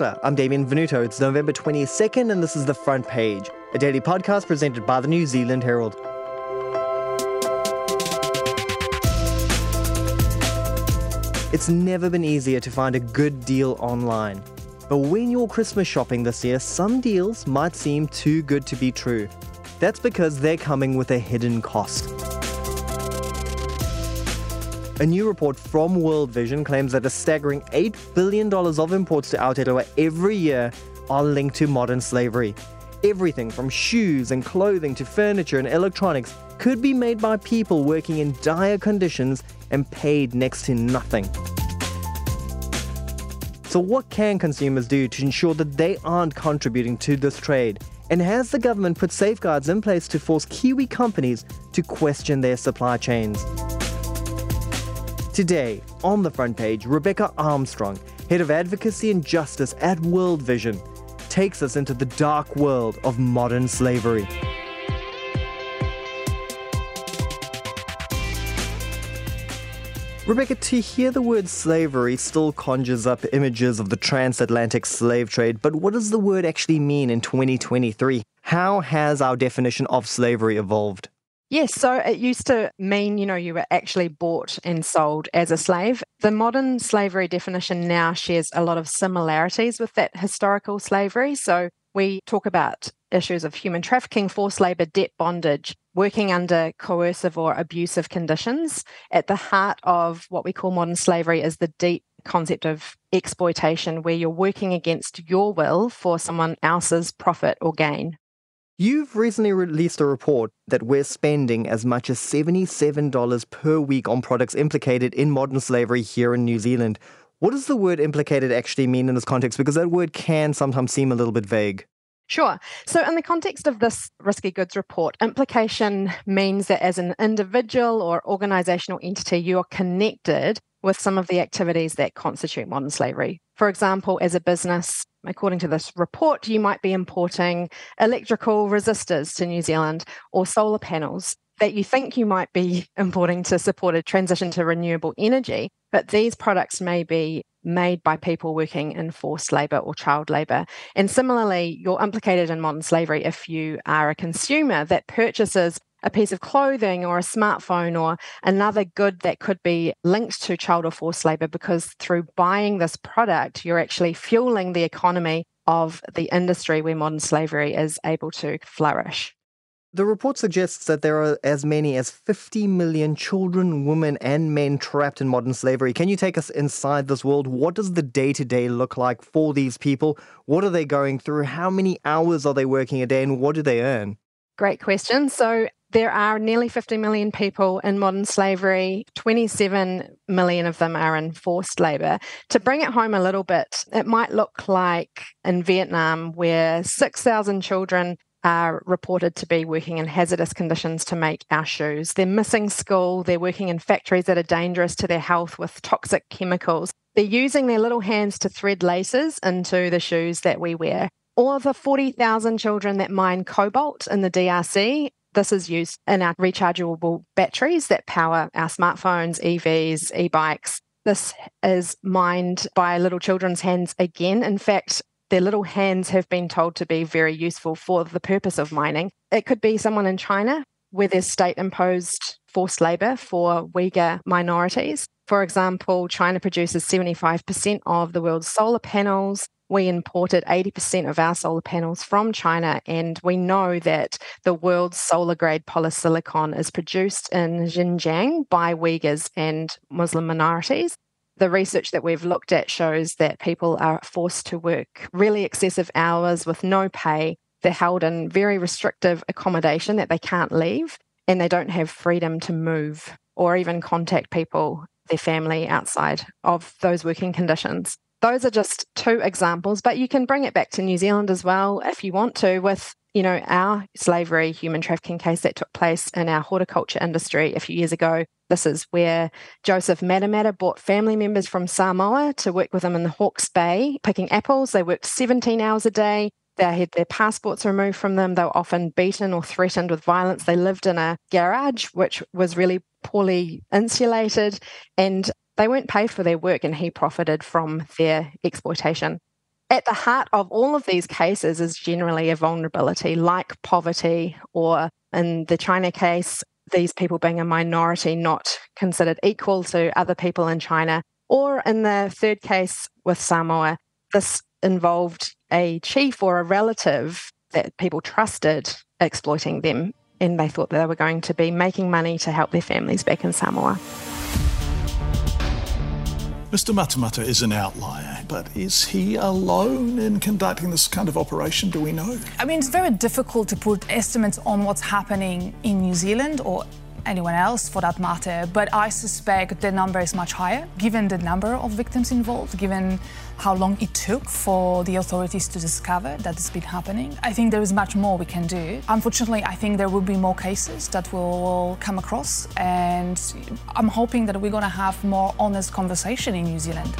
I'm Damien Venuto. It's November 22nd, and this is The Front Page, a daily podcast presented by the New Zealand Herald. It's never been easier to find a good deal online. But when you're Christmas shopping this year, some deals might seem too good to be true. That's because they're coming with a hidden cost. A new report from World Vision claims that a staggering $8 billion of imports to Aotearoa every year are linked to modern slavery. Everything from shoes and clothing to furniture and electronics could be made by people working in dire conditions and paid next to nothing. So, what can consumers do to ensure that they aren't contributing to this trade? And has the government put safeguards in place to force Kiwi companies to question their supply chains? Today, on the front page, Rebekah Armstrong, head of advocacy and justice at World Vision, takes us into the dark world of modern slavery. Rebecca, to hear the word slavery still conjures up images of the transatlantic slave trade, but what does the word actually mean in 2023? How has our definition of slavery evolved? Yes, so it used to mean, you know, you were actually bought and sold as a slave. The modern slavery definition now shares a lot of similarities with that historical slavery. So we talk about issues of human trafficking, forced labor, debt bondage, working under coercive or abusive conditions. At the heart of what we call modern slavery is the deep concept of exploitation, where you're working against your will for someone else's profit or gain. You've recently released a report that we're spending as much as $77 per week on products implicated in modern slavery here in New Zealand. What does the word implicated actually mean in this context? Because that word can sometimes seem a little bit vague. Sure. So, in the context of this risky goods report, implication means that as an individual or organizational entity, you are connected with some of the activities that constitute modern slavery. For example, as a business, according to this report, you might be importing electrical resistors to New Zealand or solar panels that you think you might be importing to support a transition to renewable energy. But these products may be made by people working in forced labor or child labor. And similarly, you're implicated in modern slavery if you are a consumer that purchases a piece of clothing or a smartphone or another good that could be linked to child or forced labor because through buying this product, you're actually fueling the economy of the industry where modern slavery is able to flourish. The report suggests that there are as many as 50 million children, women, and men trapped in modern slavery. Can you take us inside this world? What does the day to day look like for these people? What are they going through? How many hours are they working a day, and what do they earn? Great question. So, there are nearly 50 million people in modern slavery. 27 million of them are in forced labor. To bring it home a little bit, it might look like in Vietnam, where 6,000 children are reported to be working in hazardous conditions to make our shoes. They're missing school, they're working in factories that are dangerous to their health with toxic chemicals. They're using their little hands to thread laces into the shoes that we wear. All of the 40,000 children that mine cobalt in the DRC this is used in our rechargeable batteries that power our smartphones, EVs, e bikes. This is mined by little children's hands again. In fact, their little hands have been told to be very useful for the purpose of mining. It could be someone in China where there's state imposed forced labor for Uyghur minorities. For example, China produces 75% of the world's solar panels, we imported 80% of our solar panels from China, and we know that the world's solar grade polysilicon is produced in Xinjiang by Uyghurs and Muslim minorities. The research that we've looked at shows that people are forced to work really excessive hours with no pay. They're held in very restrictive accommodation that they can't leave, and they don't have freedom to move or even contact people, their family outside of those working conditions those are just two examples, but you can bring it back to New Zealand as well if you want to, with you know our slavery human trafficking case that took place in our horticulture industry a few years ago. This is where Joseph Matamata brought family members from Samoa to work with him in the Hawke's Bay picking apples. They worked 17 hours a day. They had their passports removed from them. They were often beaten or threatened with violence. They lived in a garage, which was really poorly insulated. And they weren't paid for their work and he profited from their exploitation. at the heart of all of these cases is generally a vulnerability like poverty, or in the China case, these people being a minority, not considered equal to other people in China. Or in the third case with Samoa, this involved a chief or a relative that people trusted exploiting them, and they thought that they were going to be making money to help their families back in Samoa. Mr. Matamata is an outlier, but is he alone in conducting this kind of operation? Do we know? I mean, it's very difficult to put estimates on what's happening in New Zealand or anyone else for that matter, but I suspect the number is much higher given the number of victims involved, given how long it took for the authorities to discover that it's been happening. I think there is much more we can do. Unfortunately, I think there will be more cases that will come across, and I'm hoping that we're going to have more honest conversation in New Zealand.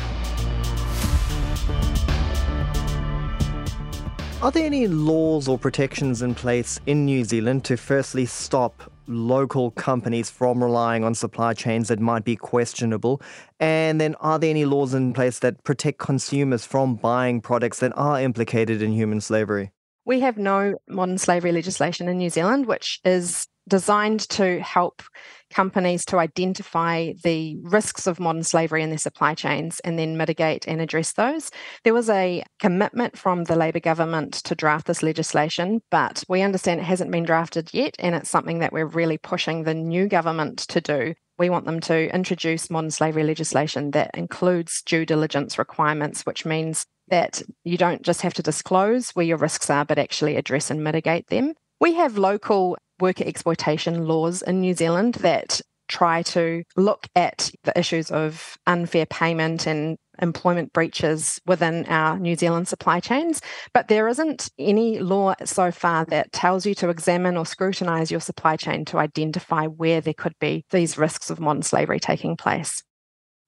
Are there any laws or protections in place in New Zealand to firstly stop local companies from relying on supply chains that might be questionable? And then are there any laws in place that protect consumers from buying products that are implicated in human slavery? We have no modern slavery legislation in New Zealand, which is designed to help companies to identify the risks of modern slavery in their supply chains and then mitigate and address those. There was a commitment from the Labor government to draft this legislation, but we understand it hasn't been drafted yet, and it's something that we're really pushing the new government to do. We want them to introduce modern slavery legislation that includes due diligence requirements, which means that you don't just have to disclose where your risks are, but actually address and mitigate them. We have local worker exploitation laws in New Zealand that try to look at the issues of unfair payment and employment breaches within our New Zealand supply chains. But there isn't any law so far that tells you to examine or scrutinise your supply chain to identify where there could be these risks of modern slavery taking place.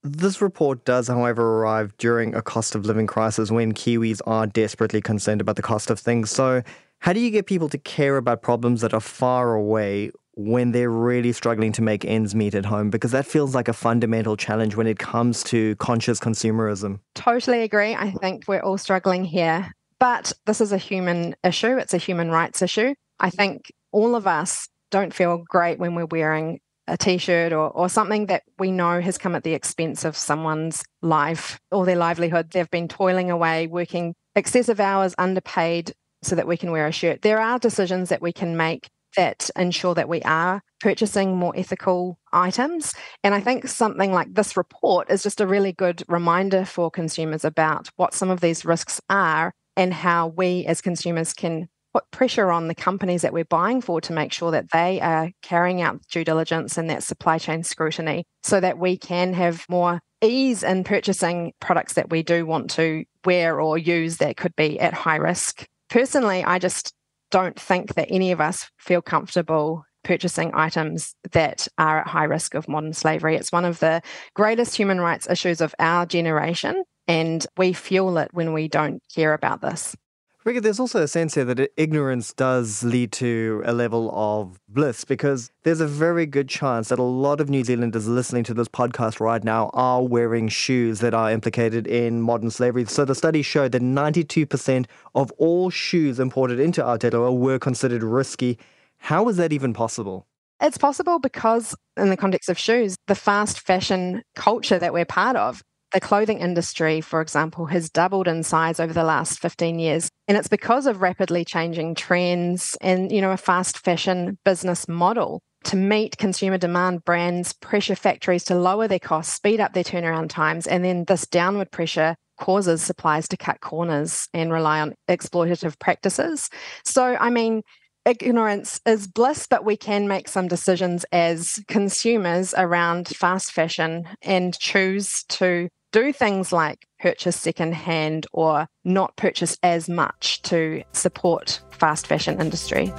This report does, however, arrive during a cost of living crisis when Kiwis are desperately concerned about the cost of things. So, how do you get people to care about problems that are far away when they're really struggling to make ends meet at home? Because that feels like a fundamental challenge when it comes to conscious consumerism. Totally agree. I think we're all struggling here. But this is a human issue, it's a human rights issue. I think all of us don't feel great when we're wearing a t-shirt or, or something that we know has come at the expense of someone's life or their livelihood. They've been toiling away, working excessive hours, underpaid, so that we can wear a shirt. There are decisions that we can make that ensure that we are purchasing more ethical items. And I think something like this report is just a really good reminder for consumers about what some of these risks are and how we as consumers can put pressure on the companies that we're buying for to make sure that they are carrying out due diligence and that supply chain scrutiny so that we can have more ease in purchasing products that we do want to wear or use that could be at high risk personally, I just don't think that any of us feel comfortable purchasing items that are at high risk of modern slavery. It's one of the greatest human rights issues of our generation, and we fuel it when we don't care about this. Rika, there's also a sense here that ignorance does lead to a level of bliss because there's a very good chance that a lot of New Zealanders listening to this podcast right now are wearing shoes that are implicated in modern slavery. So the study showed that 92% of all shoes imported into Aotearoa were considered risky. How is that even possible? It's possible because, in the context of shoes, the fast fashion culture that we're part of the clothing industry, for example, has doubled in size over the last 15 years. And it's because of rapidly changing trends and, you know, a fast fashion business model. To meet consumer demand, brands pressure factories to lower their costs, speed up their turnaround times, and then this downward pressure causes suppliers to cut corners and rely on exploitative practices. So, I mean, ignorance is bliss, but we can make some decisions as consumers around fast fashion and choose to do things like purchase secondhand or not purchase as much to support fast fashion industry.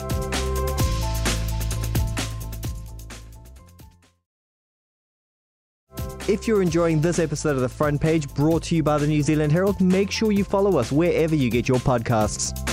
If you're enjoying this episode of The Front Page brought to you by the New Zealand Herald, make sure you follow us wherever you get your podcasts.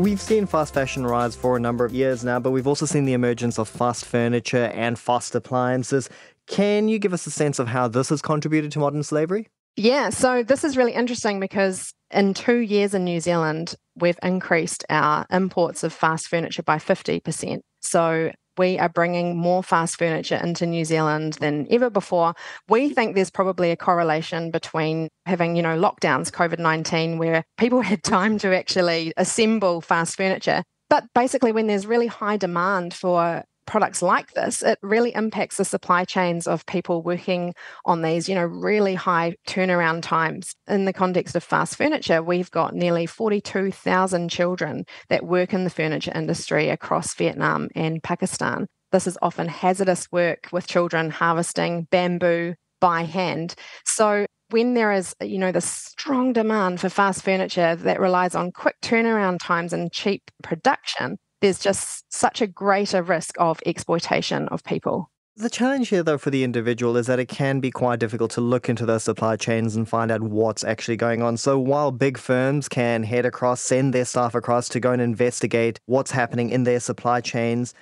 We've seen fast fashion rise for a number of years now, but we've also seen the emergence of fast furniture and fast appliances. Can you give us a sense of how this has contributed to modern slavery? Yeah, so this is really interesting because in two years in New Zealand, we've increased our imports of fast furniture by 50%. So we are bringing more fast furniture into New Zealand than ever before. We think there's probably a correlation between having, you know, lockdowns, COVID 19, where people had time to actually assemble fast furniture. But basically, when there's really high demand for products like this, it really impacts the supply chains of people working on these, you know, really high turnaround times. In the context of fast furniture, we've got nearly 42,000 children that work in the furniture industry across Vietnam and Pakistan. This is often hazardous work with children harvesting bamboo by hand. So when there is, you know, the strong demand for fast furniture that relies on quick turnaround times and cheap production, there's just such a greater risk of exploitation of people. The challenge here, though, for the individual is that it can be quite difficult to look into those supply chains and find out what's actually going on. So, while big firms can head across, send their staff across to go and investigate what's happening in their supply chains,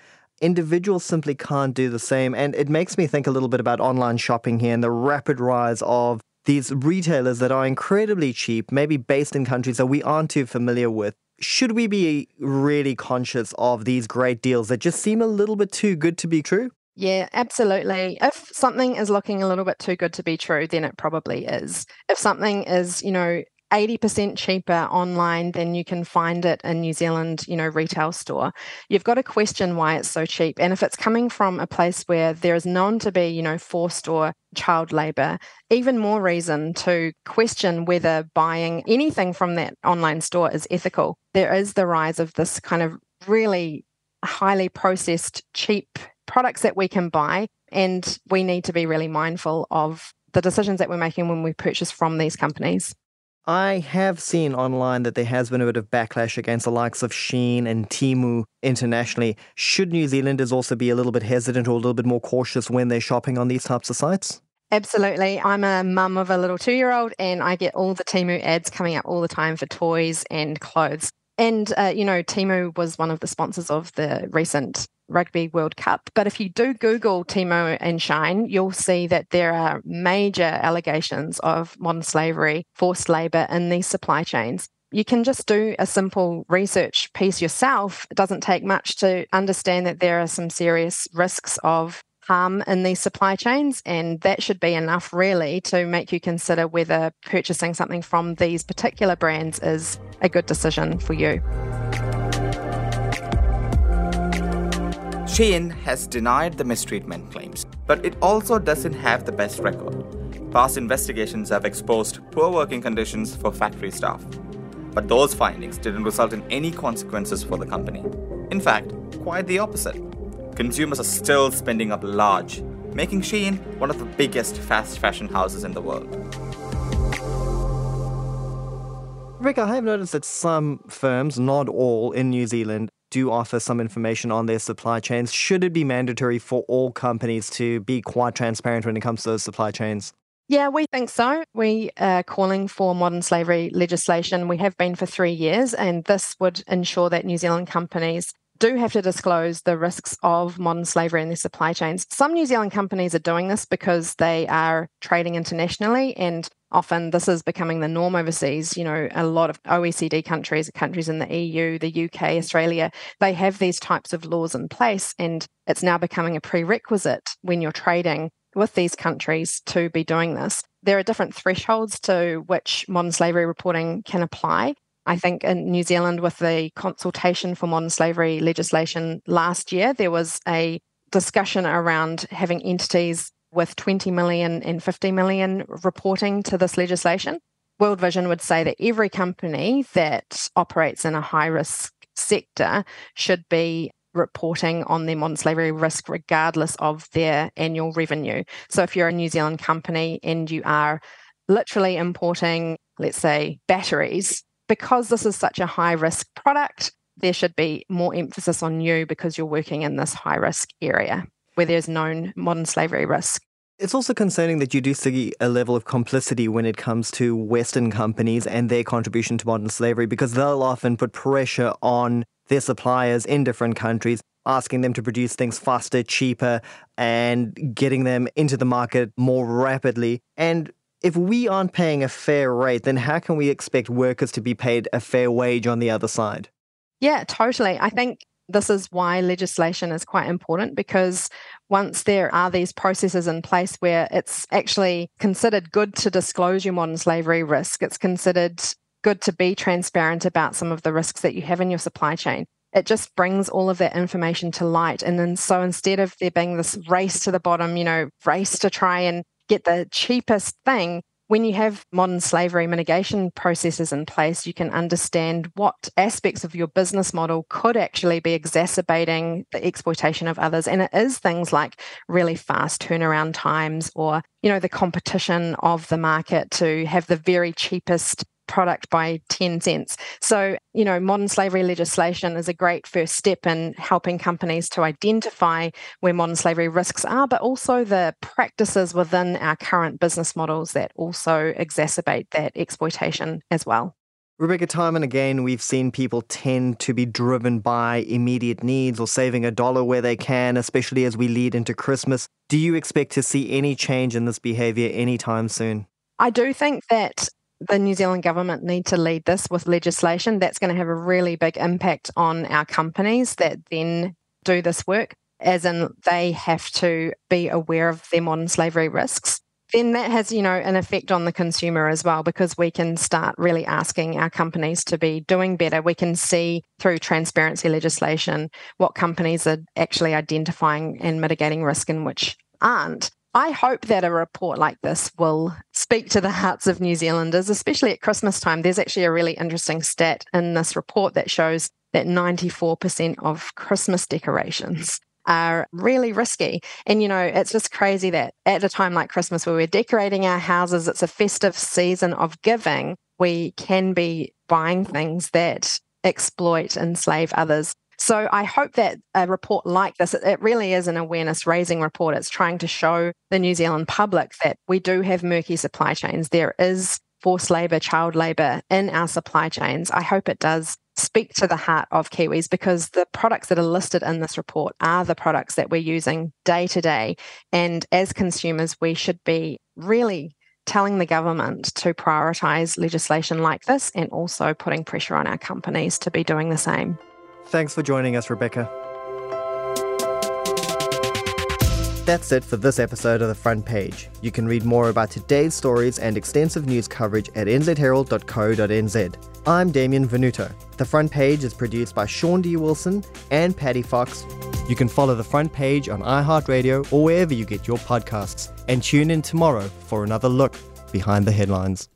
individuals simply can't do the same. And it makes me think a little bit about online shopping here and the rapid rise of these retailers that are incredibly cheap, maybe based in countries that we aren't too familiar with should we be really conscious of these great deals that just seem a little bit too good to be true? Yeah, absolutely. If something is looking a little bit too good to be true, then it probably is. If something is, you know, 80% cheaper online than you can find it in New Zealand, you know, retail store. You've got to question why it's so cheap. And if it's coming from a place where there is known to be, you know, forced or child labor, even more reason to question whether buying anything from that online store is ethical. There is the rise of this kind of really highly processed, cheap products that we can buy. And we need to be really mindful of the decisions that we're making when we purchase from these companies. I have seen online that there has been a bit of backlash against the likes of Shein and Temu internationally. Should New Zealanders also be a little bit hesitant or a little bit more cautious when they're shopping on these types of sites? Absolutely. I'm a mum of a little two year old, and I get all the Temu ads coming up all the time for toys and clothes. And, uh, you know, Temu was one of the sponsors of the recent Rugby World Cup. But if you do Google Temu and Shein, you'll see that there are major allegations of modern slavery, forced labor in these supply chains. You can just do a simple research piece yourself. It doesn't take much to understand that there are some serious risks of harm in these supply chains. And that should be enough, really, to make you consider whether purchasing something from these particular brands is a good decision for you. Shein has denied the mistreatment claims, but it also doesn't have the best record. Past investigations have exposed poor working conditions for factory staff. But those findings didn't result in any consequences for the company. In fact, quite the opposite. Consumers are still spending up large, making Shein one of the biggest fast fashion houses in the world. Rick, I have noticed that some firms, not all in New Zealand, do offer some information on their supply chains. Should it be mandatory for all companies to be quite transparent when it comes to those supply chains? Yeah, we think so. We are calling for modern slavery legislation. We have been for three years, and this would ensure that New Zealand companies do have to disclose the risks of modern slavery in their supply chains. Some New Zealand companies are doing this because they are trading internationally and often this is becoming the norm overseas. You know, a lot of OECD countries, countries in the EU, the UK, Australia, they have these types of laws in place, and it's now becoming a prerequisite when you're trading with these countries to be doing this. There are different thresholds to which modern slavery reporting can apply. I think in New Zealand, with the consultation for modern slavery legislation last year, there was a discussion around having entities with 20 million and 50 million reporting to this legislation. World Vision would say that every company that operates in a high risk sector should be reporting on their modern slavery risk regardless of their annual revenue. So if you're a New Zealand company and you are literally importing, let's say, batteries, because this is such a high risk product, there should be more emphasis on you because you're working in this high risk area where there's known modern slavery risk. It's also concerning that you do see a level of complicity when it comes to Western companies and their contribution to modern slavery because they'll often put pressure on their suppliers in different countries. asking them to produce things faster, cheaper, and getting them into the market more rapidly. And if we aren't paying a fair rate, then how can we expect workers to be paid a fair wage on the other side? Yeah, totally. I think this is why legislation is quite important because once there are these processes in place where it's actually considered good to disclose your modern slavery risk, it's considered good to be transparent about some of the risks that you have in your supply chain. It just brings all of that information to light. And then, so instead of there being this race to the bottom, you know, race to try and get the cheapest thing, when you have modern slavery mitigation processes in place, you can understand what aspects of your business model could actually be exacerbating the exploitation of others. And it is things like really fast turnaround times or, you know, the competition of the market to have the very cheapest product by 10 cents. So, you know, modern slavery legislation is a great first step in helping companies to identify where modern slavery risks are, but also the practices within our current business models that also exacerbate that exploitation as well. Rebekah, time and again, we've seen people tend to be driven by immediate needs or saving a dollar where they can, especially as we lead into Christmas. Do you expect to see any change in this behavior anytime soon? I do think that the New Zealand government need to lead this with legislation that's going to have a really big impact on our companies that then do this work, as in they have to be aware of their modern slavery risks. Then that has, you know, an effect on the consumer as well, because we can start really asking our companies to be doing better. We can see through transparency legislation what companies are actually identifying and mitigating risk and which aren't. I hope that a report like this will speak to the hearts of New Zealanders, especially at Christmas time. There's actually a really interesting stat in this report that shows that 94% of Christmas decorations are really risky. And, you know, it's just crazy that at a time like Christmas where we're decorating our houses, it's a festive season of giving, we can be buying things that exploit, and enslave others. So I hope that a report like this, it really is an awareness raising report. It's trying to show the New Zealand public that we do have murky supply chains. There is forced labour, child labour in our supply chains. I hope it does speak to the heart of Kiwis because the products that are listed in this report are the products that we're using day to day. And as consumers, we should be really telling the government to prioritise legislation like this and also putting pressure on our companies to be doing the same. Thanks for joining us, Rebekah. That's it for this episode of The Front Page. You can read more about today's stories and extensive news coverage at nzherald.co.nz. I'm Damien Venuto. The Front Page is produced by Shaun D. Wilson and Paddy Fox. You can follow The Front Page on iHeartRadio or wherever you get your podcasts. And tune in tomorrow for another look behind the headlines.